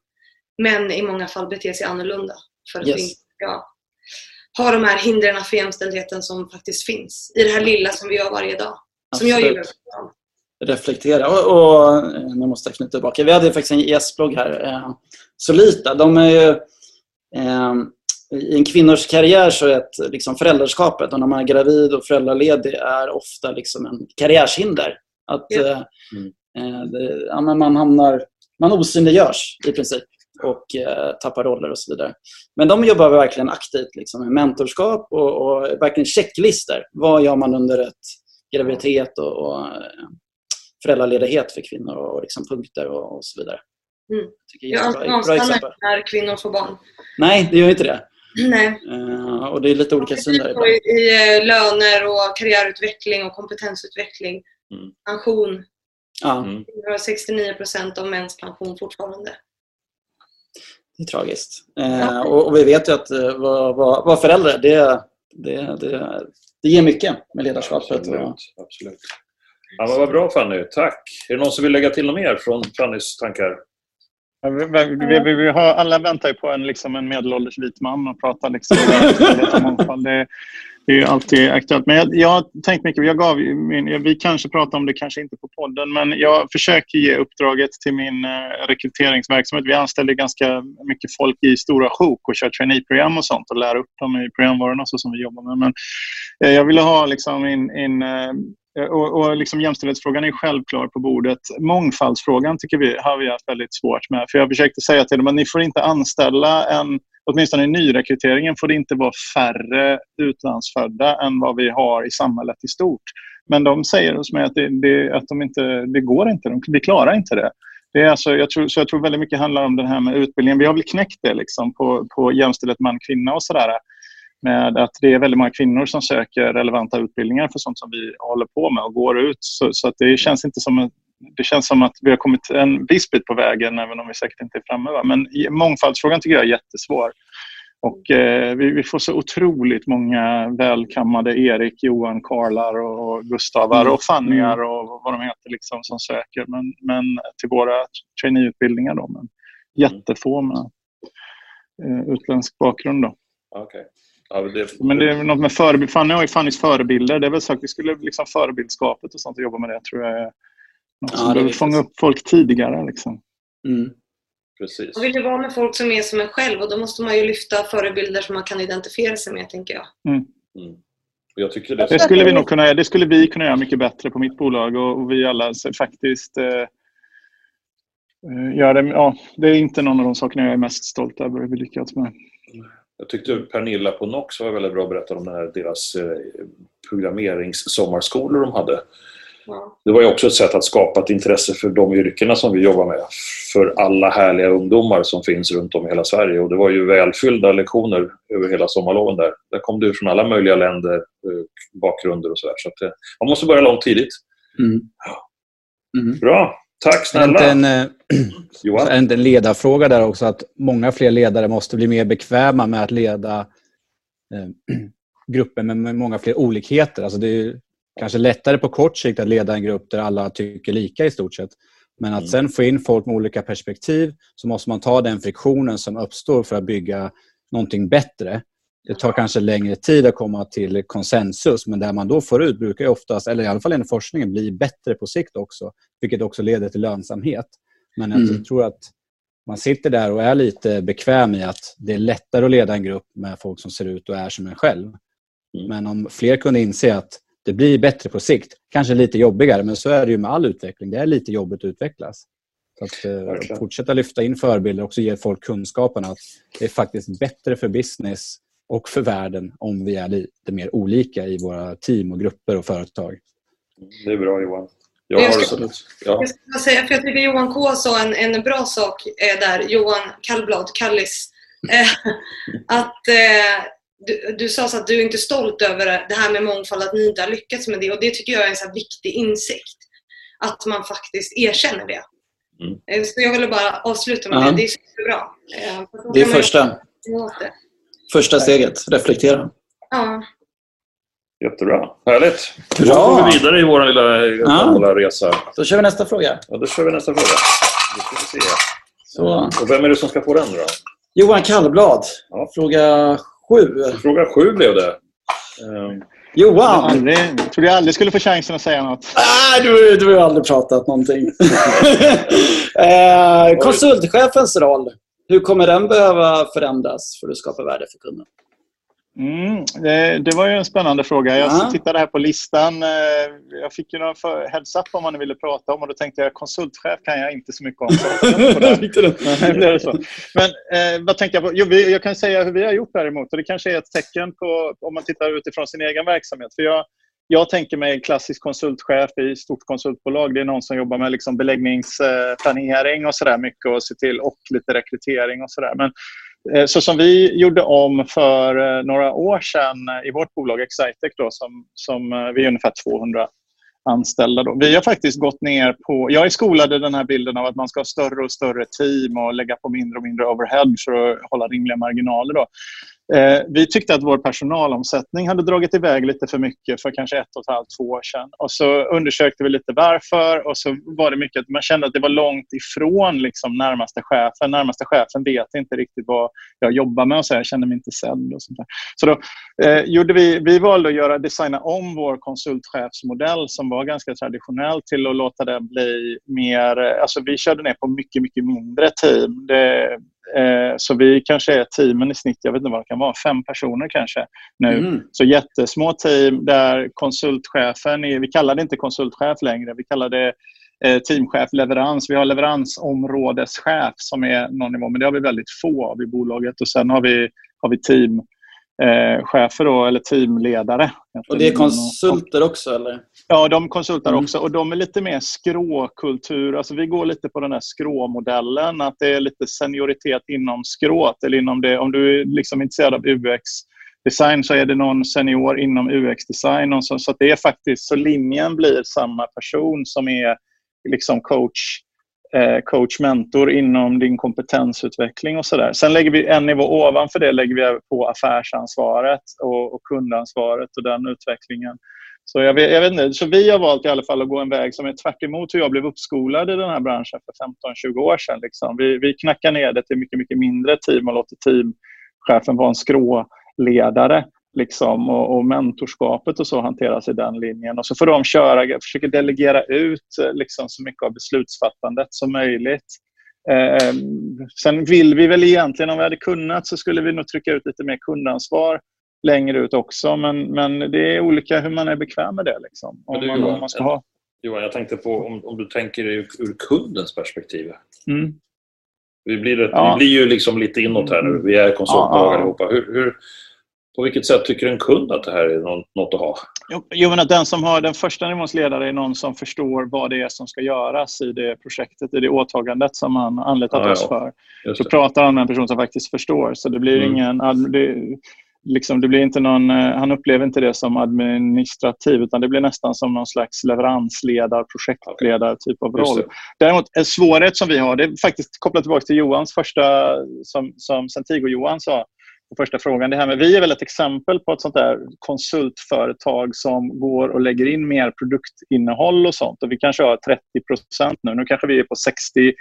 män i många fall bete sig annorlunda för att Yes. vi inte ska ha de här hindren för jämställdheten som faktiskt finns i det här lilla som vi gör varje dag. Som jag Absolut. gillar. Reflektera. Och, och eh, nu måste jag knyta tillbaka. Vi hade faktiskt en gästblogg här. Eh, Solita, de är ju... Eh, I en kvinnors karriär så är ett, liksom föräldraskapet och när man är gravid och föräldraledig är ofta liksom en karriärshinder. Att eh, Mm. det, ja, man hamnar... Man osynliggörs i princip och eh, tappar roller och så vidare. Men de jobbar verkligen aktivt liksom, med mentorskap och, och verkligen checklister. Vad gör man under ett graviditet och, och föräldraledighet för kvinnor och liksom punkter och, och så vidare. Mm. Tycker jag är Jag avstannar när kvinnor får barn. Nej, det gör inte det. Nej. Eh, och det är lite olika syn där I, ibland. i eh, löner och karriärutveckling och kompetensutveckling. Mm. Pension. Ja, Mm. Vi har 69 procent av mäns pension fortfarande. det är tragiskt. Eh, och, och vi vet ju att vara vara- vara förälder, det, det, det, det ger mycket med ledarskapet. Absolut. Och, absolut. Ja, men vad bra Fanny, tack. Är det någon som vill lägga till något mer från Fannys tankar? Vi, vi, vi, vi, har, alla väntar ju på en, liksom en medelålders vit man och pratar liksom om mångfald. Det, det är ju alltid aktuellt. Men jag, jag har tänkt mycket. Jag gav, min, vi kanske pratar om det, kanske inte på podden, men jag försöker ge uppdraget till min eh, rekryteringsverksamhet. Vi anställer ganska mycket folk i stora sjok och kör traineeprogram och sånt och lär upp dem i programvarorna så som vi jobbar med. Men eh, jag ville ha liksom in, in Eh, och, och liksom jämställdhetsfrågan är självklar på bordet. Mångfaldsfrågan tycker vi har vi haft väldigt svårt med. För jag försökte säga till dem att ni får inte anställa en, åtminstone i nyrekryteringen får det inte vara färre utlandsfödda än vad vi har i samhället i stort. Men de säger hos mig att det, det, att de inte, det går inte, de, vi klarar inte det. Det är alltså, jag, tror, så jag tror väldigt mycket handlar om det här med utbildningen. Vi har väl knäckt det liksom på, på jämställdhet man-kvinna och sådär med att det är väldigt många kvinnor som söker relevanta utbildningar för sånt som vi håller på med och går ut. Så, så att det känns inte som det känns som att vi har kommit en viss bit på vägen, även om vi säkert inte är framme. Va? Men mångfaldsfrågan tycker jag är jättesvår. Och, eh, vi, vi får så otroligt många välkammade Erik, Johan, Karlar och, Gustavar Mm. och Fannyar och vad de heter liksom, som söker men, men till våra traineeutbildningar. Då, men jättefå med eh, utländsk bakgrund. Då. Okej. Ja, men det, Men det är något med förebild. Fanny har ju Fannys förebilder. Det är väl så att vi skulle liksom förebildskapet och sånt och jobba med det tror jag är något Ja, som behöver fånga upp folk tidigare. Liksom. mm. Precis. Man vill ju vara med folk som är som en själv och då måste man ju lyfta förebilder som man kan identifiera sig med, tänker jag. Mm. Och Jag tycker det Det skulle vi nog kunna göra. Det skulle vi kunna göra mycket bättre på mitt bolag och, och vi alla faktiskt eh, eh, gör det. Ja, det är inte någon av de sakerna jag är mest stolt över att vi lyckats med. Jag tyckte Pernilla på Nox var väldigt bra att berätta om den här, deras eh, programmeringssommarskolor de hade. Ja. Det var ju också ett sätt att skapa ett intresse för de yrkena som vi jobbar med. För alla härliga ungdomar som finns runt om i hela Sverige. Och det var ju välfyllda lektioner över hela sommarloven där. Där kom du från alla möjliga länder, eh, bakgrunder och sådär. Så att, eh, man måste börja långt tidigt. Mm. Mm. Bra! Tack snälla! en, eh, Johan? inte en ledarfråga där också? Att många fler ledare måste bli mer bekväma med att leda eh, grupper med, många fler olikheter. Alltså det är kanske lättare på kort sikt att leda en grupp där alla tycker lika i stort sett. Men att Mm. sen få in folk med olika perspektiv så måste man ta den friktionen som uppstår för att bygga någonting bättre. Det tar kanske längre tid att komma till konsensus men där man då får ut brukar ju oftast, eller i alla fall inom forskningen, bli bättre på sikt också. Vilket också leder till lönsamhet. Men jag Mm. tror att man sitter där och är lite bekväm i att det är lättare att leda en grupp med folk som ser ut och är som en själv. Mm. Men om fler kunde inse att det blir bättre på sikt, kanske lite jobbigare, men så är det ju med all utveckling. Det är lite jobbigt att utvecklas. Så att eh, fortsätta lyfta in förebilder och också ge folk kunskapen att det är faktiskt bättre för business och för världen om vi är lite mer olika i våra team och grupper och företag. Det är bra Johan. Jag Jag har ska- så, ja. Jag ska säga, för jag tycker Johan K sa en, en bra sak eh, där, Johan Kallblad, Kallis. Eh, att eh, du, du sa så att du är inte stolt över det här med mångfald, att ni inte har lyckats med det. Och det tycker jag är en så här viktig insikt. Att man faktiskt erkänner det. Mm. Eh, Så jag ville bara avsluta med Ja. det. Det är superbra. Eh, Det är kan man första, steget. Reflektera. Ja. Jättebra. Härligt. Då går vi vidare i vår lilla gamla resa. Då kör vi nästa fråga. Ja, då kör vi nästa fråga. Då ska vi se. Så. Och vem är det som ska få den då? Johan Kallblad, Ja. fråga sju. Fråga sju blev det. Ehm, Johan! Aldrig, jag trodde jag aldrig skulle få chansen att säga något. Ah, du, du har ju aldrig pratat någonting. eh, konsultchefens roll. Hur kommer den behöva förändras för att skapa värde för kunden? Mm, det, det var ju en spännande fråga. Jag Ja. tittade här på listan. Eh, Jag fick ju någon för- heads-up om vad ni ville prata om och då tänkte jag konsultchef kan jag inte så mycket om. Så. Men eh, vad tänkte jag på? Jo, vi, jag kan säga hur vi har gjort däremot. Och det kanske är ett tecken på om man tittar utifrån sin egen verksamhet. För jag, jag tänker mig en klassisk konsultchef i ett stort konsultbolag. Det är någon som jobbar med liksom beläggningsplanering och sådär mycket och se till och lite rekrytering och sådär. Men eh, så som vi gjorde om för eh, några år sedan eh, i vårt bolag Excitec då, som, som vi är ungefär 200 anställda. Då. Vi har faktiskt gått ner på... Jag är skolad i den här bilden av att man ska ha större och större team och lägga på mindre och mindre overhead för att hålla rimliga marginaler. Då. Eh, vi tyckte att vår personalomsättning hade dragit iväg lite för mycket för kanske ett och ett halvt, två år sedan. Och så undersökte vi lite varför och så var det mycket att man kände att det var långt ifrån liksom, närmaste chefen. Närmaste chefen vet inte riktigt vad jag jobbar med och så jag känner mig inte sedd. Och sånt där. Så då eh, gjorde vi, vi valde att göra, designa om vår konsultchefsmodell som var ganska traditionell till att låta den bli mer... Eh, alltså vi körde ner på mycket, mycket mindre team. Det, eh, så vi kanske är teamen i snitt, jag vet inte vad det kan vara, fem personer kanske nu. Mm. Så jättesmå team där konsultchefen, är, vi kallar det inte konsultchef längre, vi kallar det eh, teamchef leverans. Vi har leveransområdeschef som är någon nivå, men det har vi väldigt få av i bolaget. Och sen har vi, har vi team eh, chefer då, eller teamledare. Och det är konsulter också, eller? Ja, de konsultar Mm. också. Och de är lite mer skråkultur. Alltså vi går lite på den här skråmodellen. Att det är lite senioritet inom skrået. Eller inom det. Om du är liksom intresserad av UX-design så är det någon senior inom UX-design. och Så, så att det är faktiskt, så linjen blir samma person som är liksom coach Eh, coach, mentor inom din kompetensutveckling och sådär. Sen lägger vi en nivå ovanför det lägger vi på affärsansvaret och, och kundansvaret och den utvecklingen. Så, jag vet, jag vet inte, så vi har valt i alla fall att gå en väg som är tvärt emot hur jag blev uppskolad i den här branschen för 15-20 år sedan. Liksom. Vi, vi knackar ner det till mycket, mycket mindre team och låter teamchefen vara en skråledare. Liksom, och, och mentorskapet och så hanteras i den linjen. Och så får de köra, försöka delegera ut eh, liksom, så mycket av beslutsfattandet som möjligt. Eh, sen vill vi väl egentligen, om vi hade kunnat, så skulle vi nog trycka ut lite mer kundansvar längre ut också. Men, men det är olika hur man är bekväm med det. Liksom, om, du, man, Johan, om man ska ha. Johan, jag tänkte på om, om du tänker ur, ur kundens perspektiv. Mm. Vi blir, Ja. vi blir ju liksom lite inåt här nu. Vi är konsultbolag Ja, ja. allihopa. Hur, hur, på vilket sätt tycker en kund att det här är något, att ha? Jo, men att den som har den första nivåns ledare är någon som förstår vad det är som ska göras i det projektet, i det åtagandet som man anlitat Ja, oss ja. för. Så pratar han med en person som faktiskt förstår. Så det blir Mm. ingen... Det, liksom, det blir inte någon, eh, han upplever inte det som administrativ utan det blir nästan som någon slags leveransledare, projektledare typ av roll. Däremot en svårighet som vi har, det är faktiskt kopplat tillbaka till Johans första, som, som Santigo-Johan sa på första frågan. Det här med, vi är väl ett exempel på ett sånt där konsultföretag som går och lägger in mer produktinnehåll och sånt. Och vi kanske har 30% nu. Nu kanske vi är på 60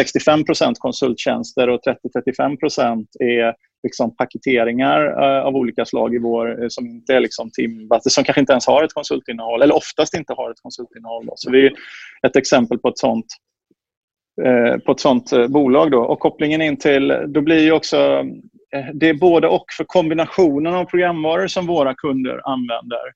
65% konsulttjänster och 30-35% är liksom paketeringar eh, av olika slag i vår, eh, som inte är liksom teambaserade, som kanske inte ens har ett konsultinnehåll, eller oftast inte har ett konsultinnehåll. Då. Så vi är ett exempel på ett sånt eh, på ett sånt bolag. Då. Och kopplingen in till, då blir ju också, det är både och för kombinationen av programvaror som våra kunder använder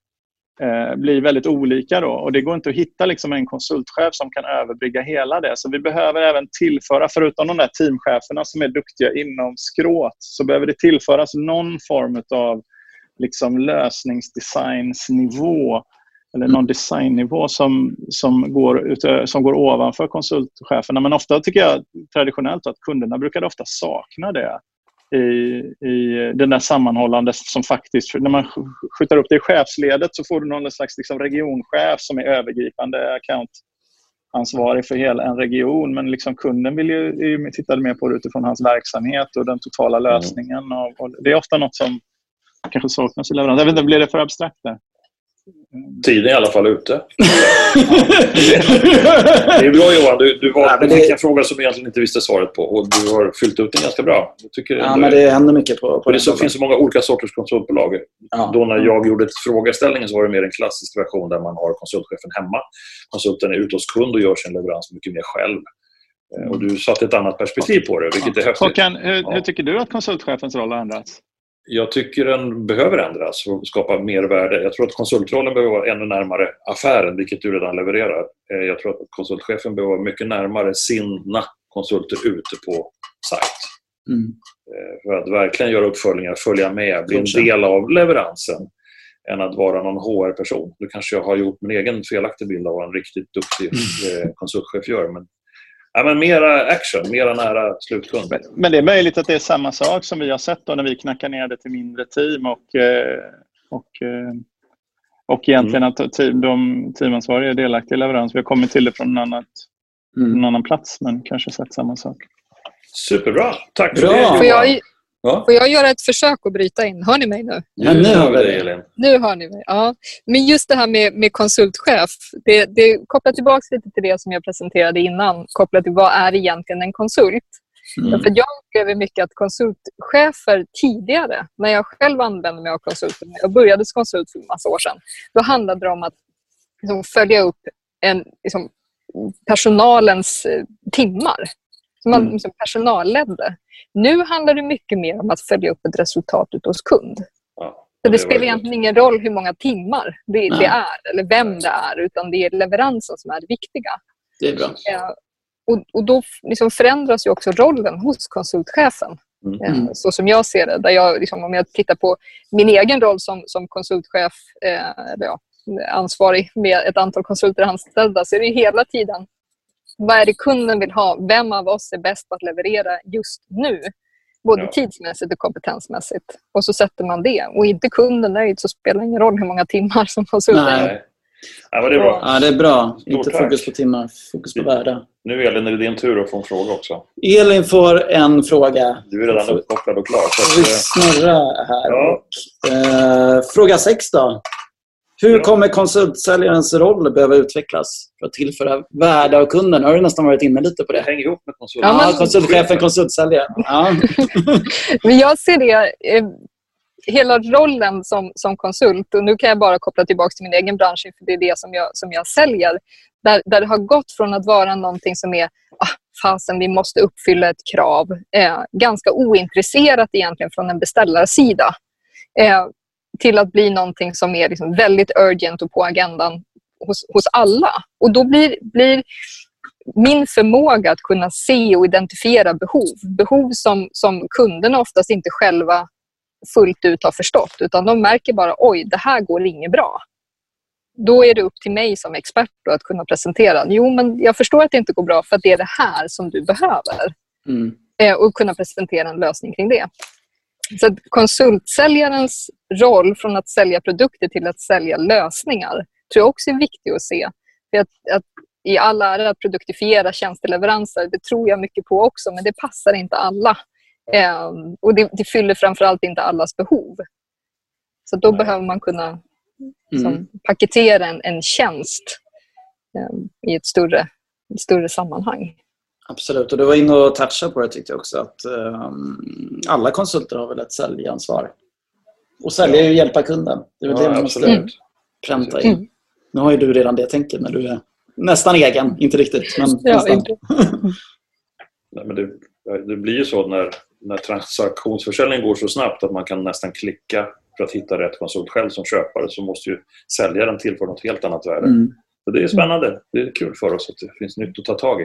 eh, blir väldigt olika. Då. Och Det går inte att hitta liksom en konsultchef som kan överbrygga hela det. Så vi behöver även tillföra, förutom de där teamcheferna som är duktiga inom skråt, så behöver det tillföras någon form av liksom lösningsdesignsnivå eller någon designnivå som, som, går, som går ovanför konsultcheferna. Men ofta tycker jag traditionellt att kunderna brukar ofta sakna det i, i den där sammanhållande som faktiskt... När man skjuter upp det i chefsledet så får du någon slags liksom regionchef som är övergripande accountansvarig för hela en region. Men liksom kunden vill ju, titta mer på det utifrån hans verksamhet och den totala mm. lösningen. Och, och det är ofta något som kanske saknas i leverans. Jag vet inte, blir det för abstrakt där? Tiden är i alla fall ute. det är bra Johan. Du, du, var, du fick en fråga som du egentligen inte visste svaret på och du har fyllt ut den ganska bra. Jag tycker ja, men det händer mycket på, på det. Så finns så många olika sorters konsultbolag. Ja. Då när jag gjorde frågeställningen så var det mer en klassisk version där man har konsultchefen hemma. Konsulten är ute hos kund och gör sin leverans mycket mer själv. Eh, och du satte ett annat perspektiv på det, vilket är häftigt. Håkan, hur, hur tycker du att konsultchefens roll har ändrats? Jag tycker den behöver ändras och skapa mer värde. Jag tror att konsultrollen behöver vara ännu närmare affären, vilket du redan levererar. Eh, jag tror att konsultchefen behöver vara mycket närmare sina konsulter ute på sajt. Mm. Eh, för att verkligen göra uppföljningar, följa med, bli en del av leveransen än att vara någon HR-person. Nu kanske jag har gjort min egen felaktig bild av vad en riktigt duktig mm. Eh, konsultchef gör, men Ja, men mera action, mera nära slutkund. Men det är möjligt att det är samma sak som vi har sett då när vi knackar ner det till mindre team och, eh, och, eh, och egentligen mm. att de teamansvariga är delaktiga i leverans. Vi har kommit till det från en, annat, mm. en annan plats men kanske sett samma sak. Superbra. Tack för det. Får jag, Ja. Får jag göra ett försök att bryta in? Hör ni mig nu? Ja, nu hör vi dig, Elin. Nu hör ni mig, ja. Men just det här med, med konsultchef, det, det kopplar tillbaka lite till det som jag presenterade innan, kopplat till vad är egentligen en konsult? Mm. För jag upplever mycket att konsultchefer tidigare, när jag själv använde mig av konsulter, jag började som konsult för en massa år sedan, då handlade det om att liksom, följa upp en, liksom, personalens eh, timmar. Som man mm. liksom, personalledde. Nu handlar det mycket mer om att följa upp ett resultat ute hos kund. Ja, det, det spelar egentligen ingen roll hur många timmar det, det, är eller vem det är, utan det är leveransen som är det viktiga. Det är bra. Ja, och, och då liksom förändras ju också rollen hos konsultchefen. Mm. Så som jag ser det. Där jag, liksom, om jag tittar på min egen roll som, som konsultchef, eh, ja, ansvarig med ett antal konsulter anställda, så är det hela tiden vad är det kunden vill ha? Vem av oss är bäst på att leverera just nu? Både ja. tidsmässigt och kompetensmässigt. Och så sätter man det. Och inte kunden nöjd så spelar det ingen roll hur många timmar som konsulten Nej. Ja, men det är bra. Ja, det är bra. Stort inte tack. fokus på timmar, fokus på värde. Nu Elin, är det din tur att få en fråga också. Elin får en fråga. Du är redan uppkopplad och klar. Så vi snurrar här. Ja. Och, eh, fråga sex då. Hur kommer konsultsäljarens roll behöva utvecklas för att tillföra värde av kunden? Har du nästan varit inne lite på det? Hänger ihop med konsulten. Ja, men... konsultchefen, konsultsäljare. Ja. men jag ser det, eh, hela rollen som, som konsult, och nu kan jag bara koppla tillbaka till min egen bransch, för det är det som jag, som jag säljer, där, där det har gått från att vara någonting som är ah, fasen, vi måste uppfylla ett krav, eh, ganska ointresserat egentligen från en beställarsida. Eh, till att bli någonting som är liksom väldigt urgent och på agendan hos, hos alla. Och då blir, blir min förmåga att kunna se och identifiera behov, behov som, som kunderna oftast inte själva fullt ut har förstått, utan de märker bara oj, det här går inget bra. Då är det upp till mig som expert att kunna presentera. Jo, men jag förstår att det inte går bra för att det är det här som du behöver. Mm. Eh, och kunna presentera en lösning kring det. Så att konsultsäljarens roll från att sälja produkter till att sälja lösningar tror jag också är viktig att se. För att, att I all ära att produktifiera tjänsteleveranser, det tror jag mycket på också, men det passar inte alla. Eh, och det, det fyller framförallt inte allas behov. Så då behöver man kunna liksom, Mm. paketera en, en tjänst eh, i ett större, ett större sammanhang. Absolut, och du var inne och touchade på det tyckte jag också. Att ehm, alla konsulter har väl ett säljansvar. Och sälja är ju hjälpa kunden. Det är väl Ja, det man måste pränta in. Mm. Nu har ju du redan det tänket när du är nästan egen. Inte riktigt, men Ja, nästan. inte- Nej, men det, det blir ju så när, när transaktionsförsäljningen går så snabbt att man kan nästan klicka för att hitta rätt konsult själv som köpare så måste ju säljaren tillföra något helt annat värde. Mm. Så det är spännande. Det är kul för oss att det finns nytt att ta tag i.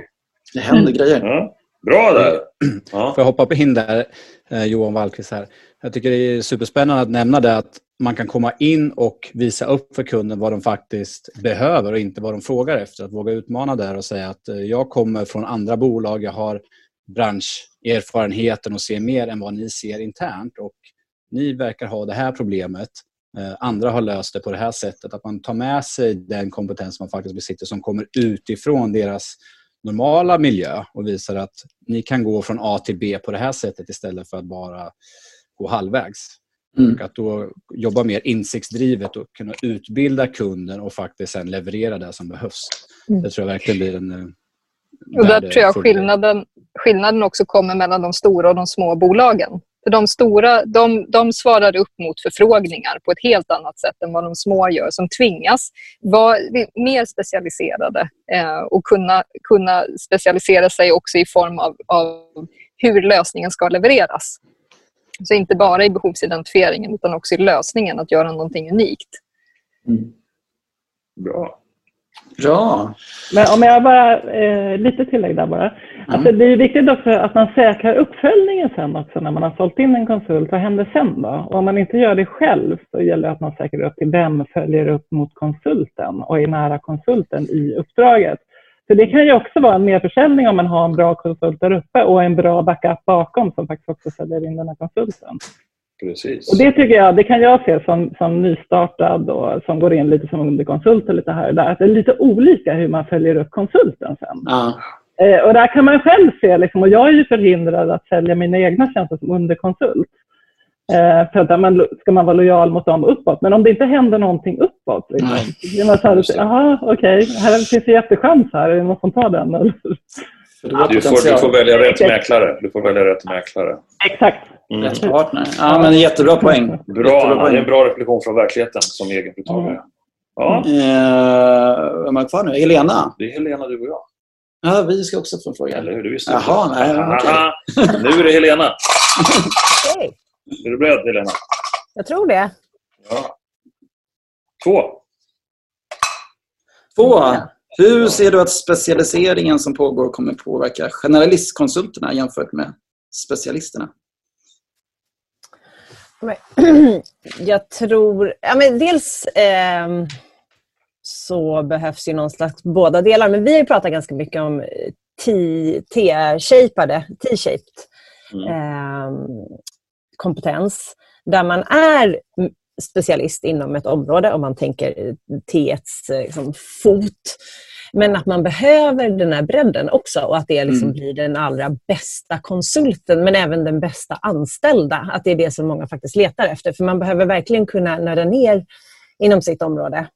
Det händer grejer. Ja. Bra där! Ja. Får jag hoppa in där, eh, Johan Wallqvist här. Jag tycker det är superspännande att nämna det att man kan komma in och visa upp för kunden vad de faktiskt behöver och inte vad de frågar efter. Att våga utmana där och säga att eh, jag kommer från andra bolag, jag har branscherfarenheten och ser mer än vad ni ser internt. Och ni verkar ha det här problemet. Eh, Andra har löst det på det här sättet. Att man tar med sig den kompetens man faktiskt besitter som kommer utifrån deras normala miljö och visar att ni kan gå från A till B på det här sättet istället för att bara gå halvvägs. Mm. Att då jobba mer insiktsdrivet och kunna utbilda kunden och faktiskt sen leverera det som behövs. Mm. Det tror jag verkligen blir en eh, Och där tror jag skillnaden, skillnaden också kommer mellan de stora och de små bolagen. För de stora de, de svarar upp mot förfrågningar på ett helt annat sätt än vad de små gör som tvingas vara mer specialiserade eh, och kunna, kunna specialisera sig också i form av, av hur lösningen ska levereras. Så inte bara i behovsidentifieringen utan också i lösningen, att göra någonting unikt. Mm. Bra. Bra. Men om jag bara, eh, lite tillägg där bara. Alltså, det är viktigt också att man säkrar uppföljningen sen också när man har sålt in en konsult. Vad händer sen då? Och om man inte gör det själv så gäller det att man säkrar upp till vem följer upp mot konsulten och är nära konsulten i uppdraget. För det kan ju också vara en merförsäljning om man har en bra konsult där uppe och en bra backup bakom som faktiskt också säljer in den här konsulten. Precis. Och det tycker jag, det kan jag se som, som nystartad och som går in lite som underkonsult och lite här och där. Att det är lite olika hur man följer upp konsulten sen. Ja. Eh, och där kan man själv se, liksom, och jag är ju förhindrad att sälja mina egna tjänster som underkonsult. Eh, för att man, ska man vara lojal mot dem uppåt. Men om det inte händer någonting uppåt, liksom, Nej. så blir man så här, jaha okej, här finns det jättechans här, är det någon som tar den? Du får, du får välja rätt mäklare. Du får välja rätt mäklare. Exakt. Mm. Rätt partner. Ja, men jättebra poäng. Bra, Jättebra poäng. Det är en bra reflektion från verkligheten som egenföretagare. Ja, Eh, vem är kvar nu? Helena? det är Helena, du och jag. Ja, vi ska också få en fråga. Eller hur? Du visste Jaha, nej. Aha. Nu är det Helena. Okej, Är du beredd, Helena? jag tror det. Ja. Två. Två. Hur ser du att specialiseringen som pågår kommer påverka generalistkonsulterna jämfört med specialisterna? Jag tror... Ja, men dels ehm, så behövs ju någon slags båda delar. Men vi har pratat ganska mycket om eh, T-shaped Mm. ehm, kompetens. Där man är specialist inom ett område, om man tänker T-ets eh, liksom, fot. Men att man behöver den här bredden också och att det liksom Mm. blir den allra bästa konsulten men även den bästa anställda. Att det är det som många faktiskt letar efter. För man behöver verkligen kunna nörda ner inom sitt område.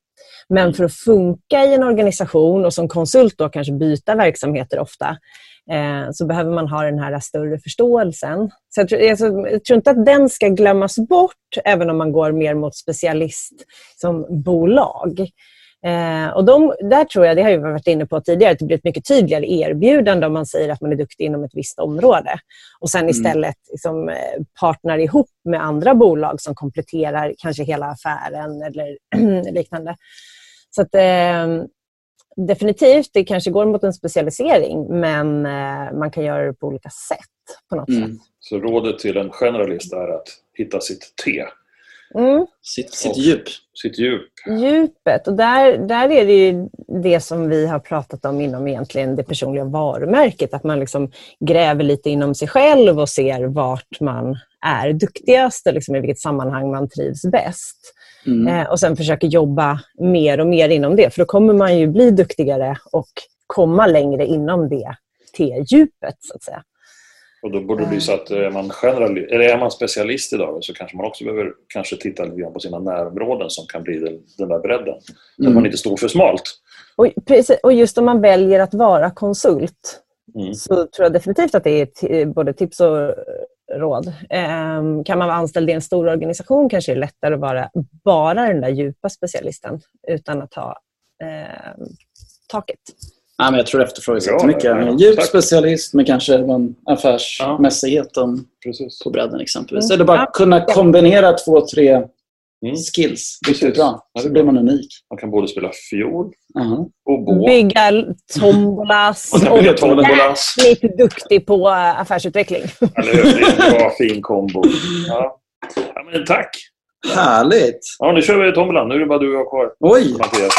Men för att funka i en organisation och som konsult då kanske byta verksamheter ofta eh, så behöver man ha den här större förståelsen. Så jag, tror, alltså, jag tror inte att den ska glömmas bort även om man går mer mot specialist som bolag. Eh, och de, där tror jag, det har jag varit inne på tidigare, att det blir ett mycket tydligare erbjudande om man säger att man är duktig inom ett visst område. Och sen istället liksom, eh, partnar ihop med andra bolag som kompletterar kanske hela affären eller liknande. Så att, eh, definitivt, det kanske går mot en specialisering men eh, man kan göra det på olika sätt på något Mm. sätt. Så rådet till en generalist är att hitta sitt T, Mm. Sitt, sitt djup. sitt djup. Djupet, och där, där är det ju det som vi har pratat om inom egentligen det personliga varumärket. Att man liksom gräver lite inom sig själv och ser vart man är duktigast och liksom i vilket sammanhang man trivs bäst. Mm. Eh, och sen försöker jobba mer och mer inom det. För då kommer man ju bli duktigare och komma längre inom det T-djupet. Så att säga. Och då borde det bli så att är man, general, eller är man specialist idag så kanske man också behöver kanske titta lite grann på sina närområden som kan bli den, den där bredden. Så att man inte står för smalt. Och, precis, och just om man väljer att vara konsult Mm. så tror jag definitivt att det är både tips och råd. Ehm, kan man vara anställd i en stor organisation kanske det är lättare att vara bara den där djupa specialisten utan att ha eh, taket. Ja, men jag tror det efterfrågas Ja, jättemycket. ja, En djup tack. specialist men kanske även affärsmässigheten Precis. på bredden exempelvis. Mm. Eller bara Ja. kunna kombinera två, tre Mm. skills riktigt bra. Ja, Så blir bra. man unik. Man kan både spela fiol och gå. Bygga tombolas och bygga tombolas. jäkligt duktig på eh, affärsutveckling. Eller hur? Det är en bra fin kombo. Ja. Ja, men tack! Härligt! Ja, nu kör vi tombolan. Nu är det bara du och jag kvar. Oj! Mattias.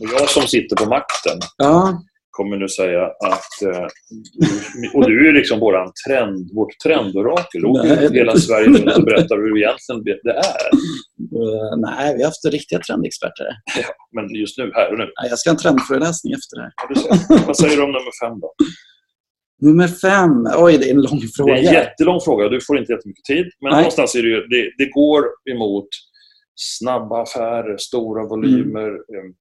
Och jag som sitter på makten Ja, kommer nu säga att... Eh, och du är liksom våran trend, vårt trendorakel. Runt hela Sverige runt och berättar hur egentligen det är. eh, nej, vi har haft riktiga trendexperter. här. Men just nu, här och nu. Nej, Jag ska ha en trendföreläsning efter det här. Ja. Vad säger du om nummer fem då? Nummer fem. Oj, det är en lång Det fråga. är en jättelång fråga. Du får inte jättemycket tid. Men Nej. någonstans är det ju... Det, det går emot snabba affärer, stora volymer, Mm.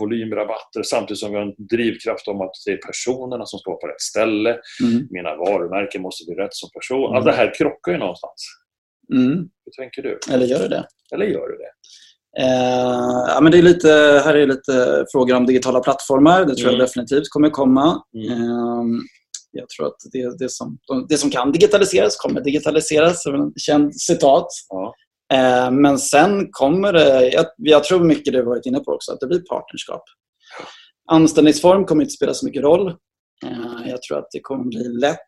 Volymrabatter samtidigt som vi har en drivkraft om att det är personerna som står på rätt ställe. Mm. Mina varumärken måste bli rätt som person. Mm. Allt det här krockar ju någonstans. Mm. Hur tänker du? Eller gör det det? Eller gör du det? Eh, ja, men det är lite, här är lite frågor om digitala plattformar. Det tror Mm. jag definitivt kommer komma. Mm. Eh, jag tror att det, det, som, det som kan digitaliseras kommer digitaliseras. Känd citat. Ja. Eh, men sen kommer det, jag, jag tror mycket du varit inne på också, att det blir partnerskap. Anställningsform kommer inte spela så mycket roll. Eh, jag tror att det kommer bli lätt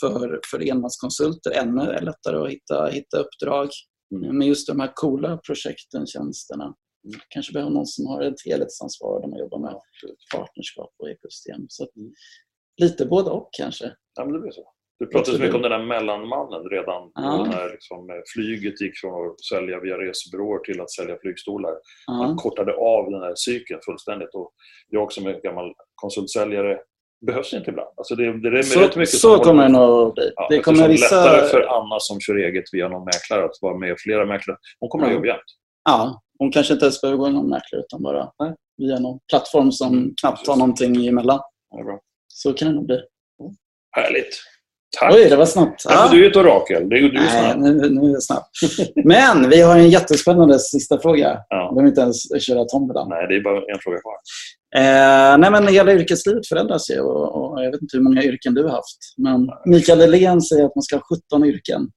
för, för enmanskonsulter, ännu lättare att hitta, hitta uppdrag. Mm. med just de här coola projekten, tjänsterna. Kanske behöver någon som har ett helhetsansvar där man jobbar med partnerskap och ekosystem. Så att, lite både och kanske. Ja, men det blir så. Du pratade så mycket om den där mellanmannen redan Ja. när liksom, flyget gick från att sälja via resebyråer till att sälja flygstolar. Man Ja. kortade av den här cykeln fullständigt. Och jag som är gammal konsultsäljare behövs inte ibland. Alltså det, det är rätt Så, mycket så kommer det nog bli. Ja, det kommer det vissa... lättare för Anna som kör eget via någon mäklare att vara med flera mäklare. Hon kommer att Ja. jobba jämt. Ja, hon kanske inte ens behöver gå någon mäklare utan bara Nej. via någon plattform som Mm, knappt har någonting emellan. Ja, det bra. Så kan det nog bli. Härligt. Tack. Oj, det var snabbt. Ja. Du är ett orakel. Du, du är Nej, nu, nu är jag snabb. Men vi har en jättespännande sista fråga. Ja. Vi behöver inte ens köra tombolan. Nej, det är bara en fråga kvar. Eh, nej, men hela yrkeslivet förändras ju och, och jag vet inte hur många yrken du har haft. Men Mikael Helén säger att man ska ha 17 yrken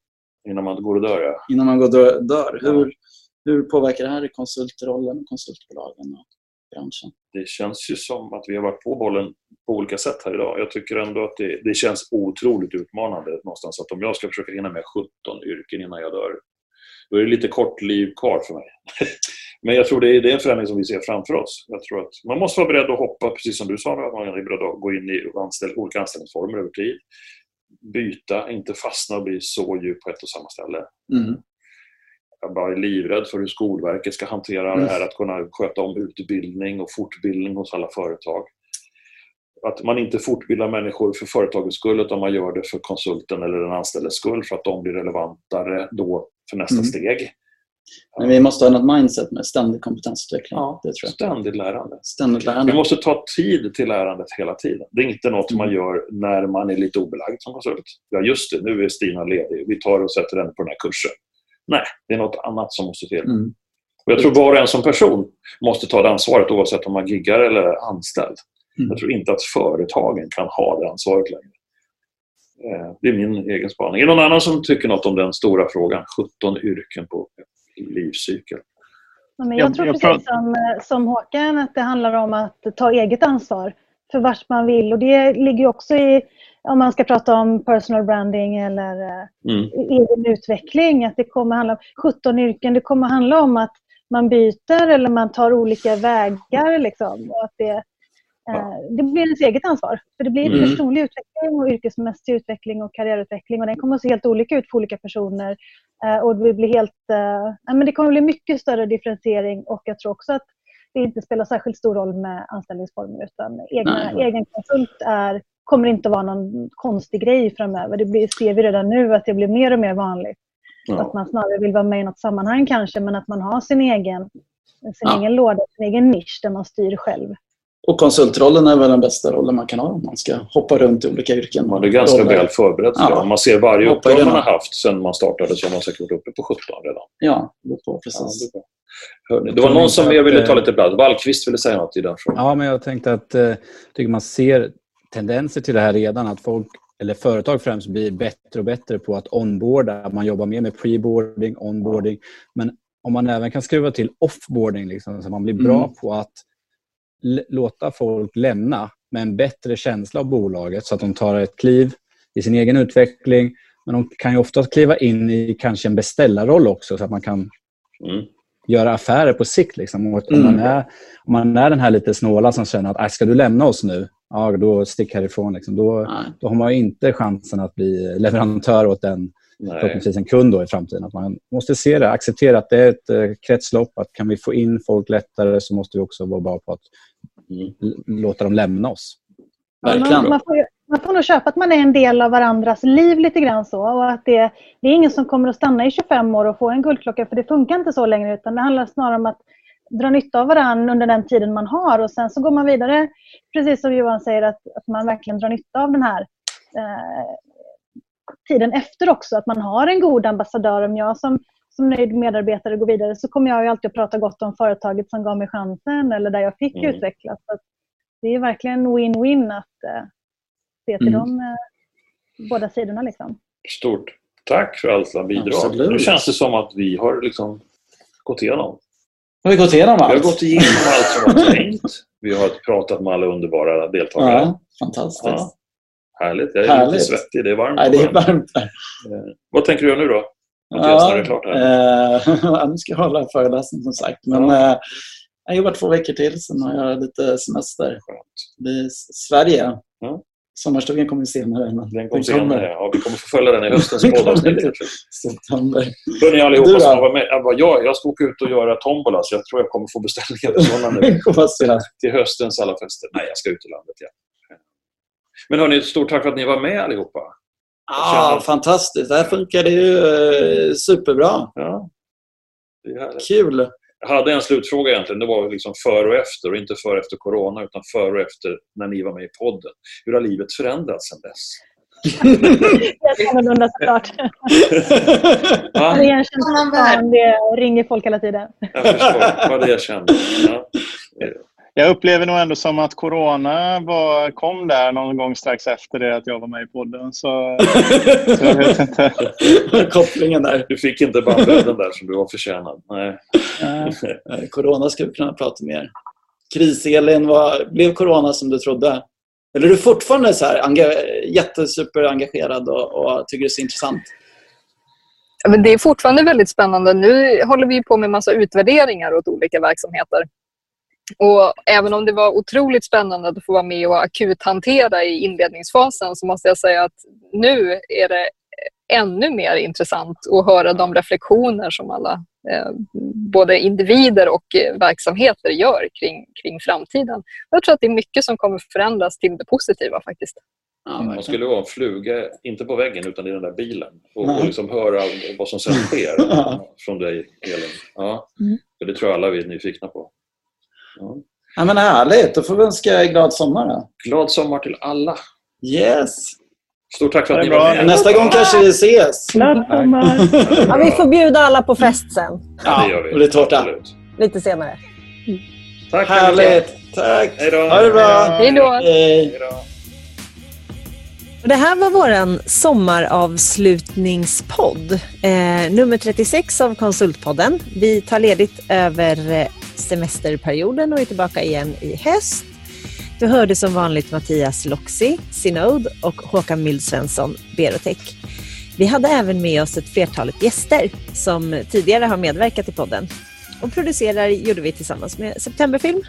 Innan man går och dör, ja. innan man går och dö- dör. Hur, hur påverkar det här konsultrollen, konsultbolagen och branschen? det känns ju som att vi har varit på bollen på olika sätt här idag. Jag tycker ändå att det, det känns otroligt utmanande någonstans att om jag ska försöka hinna med 17 yrken innan jag dör, då är det lite kort liv kvar för mig. Men jag tror det är, det är en förändring som vi ser framför oss. Jag tror att man måste vara beredd att hoppa, precis som du sa, att man är beredd att gå in i anställ, olika anställningsformer över tid. Byta, inte fastna och bli så djup på ett och samma ställe. Mm. Jag bara är livrädd för hur Skolverket ska hantera Mm. det här, att kunna sköta om utbildning och fortbildning hos alla företag. Att man inte fortbildar människor för företagets skull, utan man gör det för konsulten eller den anställdes skull för att de blir relevantare då för nästa Mm. steg. Men vi måste ha ett mindset med ständig kompetensutveckling. Ja, det tror jag. Ständigt lärande. Ständigt Vi lärande. måste ta tid till lärandet hela tiden. Det är inte något man Mm. gör när man är lite obelagd som konsult. Ja, just det, nu är Stina ledig. Vi tar och sätter henne på den här kursen. Nej, det är något annat som måste till. Mm. Och jag tror var och en som person måste ta det ansvaret oavsett om man giggar eller är anställd. Mm. Jag tror inte att företagen kan ha det ansvaret längre. Eh, Det är min egen spaning. Är det någon annan som tycker något om den stora frågan? 17 yrken på livscykel. Ja, men Jag- tror precis som, eh, som Håkan att det handlar om att ta eget ansvar för vart man vill. Och det ligger också i, om man ska prata om personal branding eller eh, Mm. egen utveckling, att det kommer handla om 17 yrken. Det kommer handla om att man byter eller man tar olika vägar. Liksom, och att det, eh, det blir ens eget ansvar. För det blir Mm. personlig utveckling och yrkesmässig utveckling och karriärutveckling. Och den kommer att se helt olika ut för olika personer. Eh, och det, blir helt, ja, men det kommer att bli mycket större differentiering och jag tror också att det inte spelar särskilt stor roll med anställningsformer utan egna, Nej. egen konsult är kommer inte att vara någon konstig grej framöver. Det blir, ser vi redan nu att det blir mer och mer vanligt. Ja. Att man snarare vill vara med i något sammanhang kanske, men att man har sin egen, sin Ja. egen låda, sin egen nisch där man styr själv. Och konsultrollen är väl den bästa rollen man kan ha om man ska hoppa runt i olika yrken. Man är ganska Roller. väl förberedd för Ja. det. Man ser varje uppdrag det man har haft sedan man startade så har man säkert varit uppe på 17 redan. Ja, det på Ja, precis. det, bra. Hörni, det var någon som mer ville ta lite plats. Wallqvist ville säga något i den frågan. Ja, men jag tänkte att eh, tycker man ser tendenser till det här redan. Att folk, eller företag främst, blir bättre och bättre på att onboarda. Man jobbar mer med preboarding, onboarding. Men om man även kan skruva till offboarding, liksom, så man blir bra Mm. på att låta folk lämna med en bättre känsla av bolaget så att de tar ett kliv i sin egen utveckling. Men de kan ju ofta kliva in i kanske en beställarroll också så att man kan Mm. göra affärer på sikt. Liksom. Om, Mm. man är, om man är den här lite snåla som känner att "Aj, ska du lämna oss nu, ja, då stick härifrån. Liksom. Då, Nej. då har man ju inte chansen att bli leverantör åt en, Nej. förhoppningsvis en kund då i framtiden. Att man måste se det, acceptera att det är ett eh, kretslopp. Att kan vi få in folk lättare så måste vi också vara bra på att Mm. låta dem lämna oss. Verkligen. Man, man, får, ju- man får nog köpa att man är en del av varandras liv lite grann så. Och att det, det är ingen som kommer att stanna i 25 år och få en guldklocka, för det funkar inte så längre. Utan det handlar snarare om att dra nytta av varandra under den tiden man har. Och sen så går man vidare, precis som Johan säger, att, att man verkligen drar nytta av den här eh, tiden efter också. Att man har en god ambassadör. Om jag som, som nöjd medarbetare går vidare så kommer jag ju alltid att prata gott om företaget som gav mig chansen eller där jag fick Mm. utvecklas. Så att det är verkligen win-win att eh, se till Mm. de eh, båda sidorna. Liksom. Stort tack för alla bidrag. Absolut. Nu känns det som att vi har liksom gått igenom. Har vi gått igenom Vi har allt? gått igenom allt som var tänkt. Vi har pratat med alla underbara deltagare. Ja, fantastiskt. Ja. Härligt. Jag är Härligt. lite svettig. Det är varmt. Nej, det är varmt. Eh, Vad tänker du göra nu då? Klart här. eh, nu ska jag hålla en föreläsning som sagt. Men Ja. eh, jag jobbar två veckor till, sen har jag lite semester. Skönt. Det är Sverige. Ja. Sommarstugan kommer senare. Men Den kom senare. Ja, vi kommer få följa den i höstens poddavsnitt. September. Hörni allihopa Du som varit med. Ja, vad Jag, jag ska åka ut och göra tombola så jag tror jag kommer få beställningar sådana nu. Jag. till höstens alla fester. Nej, jag ska ut i landet. Ja. Men hörni, stort tack för att ni var med allihopa. Ja, fantastiskt. Det här funkade ju eh, superbra. Ja. Kul. Jag hade en slutfråga egentligen. Det var liksom före och efter. Och inte före och efter corona, utan före och efter när ni var med i podden. Hur har livet förändrats sedan dess? Helt annorlunda såklart. Ja, Det är en känsla det ringer folk hela tiden. jag förstår. vad det jag kände. Ja. Jag upplever nog ändå som att corona var, kom där någon gång strax efter det att jag var med i podden. Så, så jag vet inte. Kopplingen där. Du fick inte bandbredden där som du var förtjänad. Nej. Corona skulle vi kunna prata mer. Kris-Elin, vad blev corona som du trodde? Eller är du fortfarande så här, enga- jättesuperengagerad och, och tycker det är så intressant? Ja, Men det är fortfarande väldigt spännande. Nu håller vi på med massa utvärderingar åt olika verksamheter. Och även om det var otroligt spännande att få vara med och akuthantera i inledningsfasen så måste jag säga att nu är det ännu mer intressant att höra de reflektioner som alla, eh, både individer och eh, verksamheter gör kring, kring framtiden. Jag tror att det är mycket som kommer förändras till det positiva faktiskt. Ja, Man skulle vara en fluga, inte på väggen, utan i den där bilen. Och, och liksom höra vad som sen sker från dig, Elin. Ja. Mm. För det tror jag alla vi är nyfikna på. Ja. Ja, men härligt. Då får vi önska glad sommar. Då. Glad sommar till alla. Yes. Stort tack för att Det ni var med. Nästa gång kanske vi ses. Glad sommar! Ja, vi får bjuda alla på fest sen, Ja, det gör vi. och det är tårta. Absolut. lite senare. Tack. Härligt. Tack. Hej då. Ha det bra. Hej då! Det här var vår sommaravslutningspodd. Eh, nummer 36 av Konsultpodden. Vi tar ledigt över eh, semesterperioden och är tillbaka igen i höst. Du hörde som vanligt Mattias Loxi, Synode och Håkan Mildsvensson, Berotech. Vi hade även med oss ett flertalet gäster som tidigare har medverkat i podden. Och producerar gjorde vi tillsammans med Septemberfilm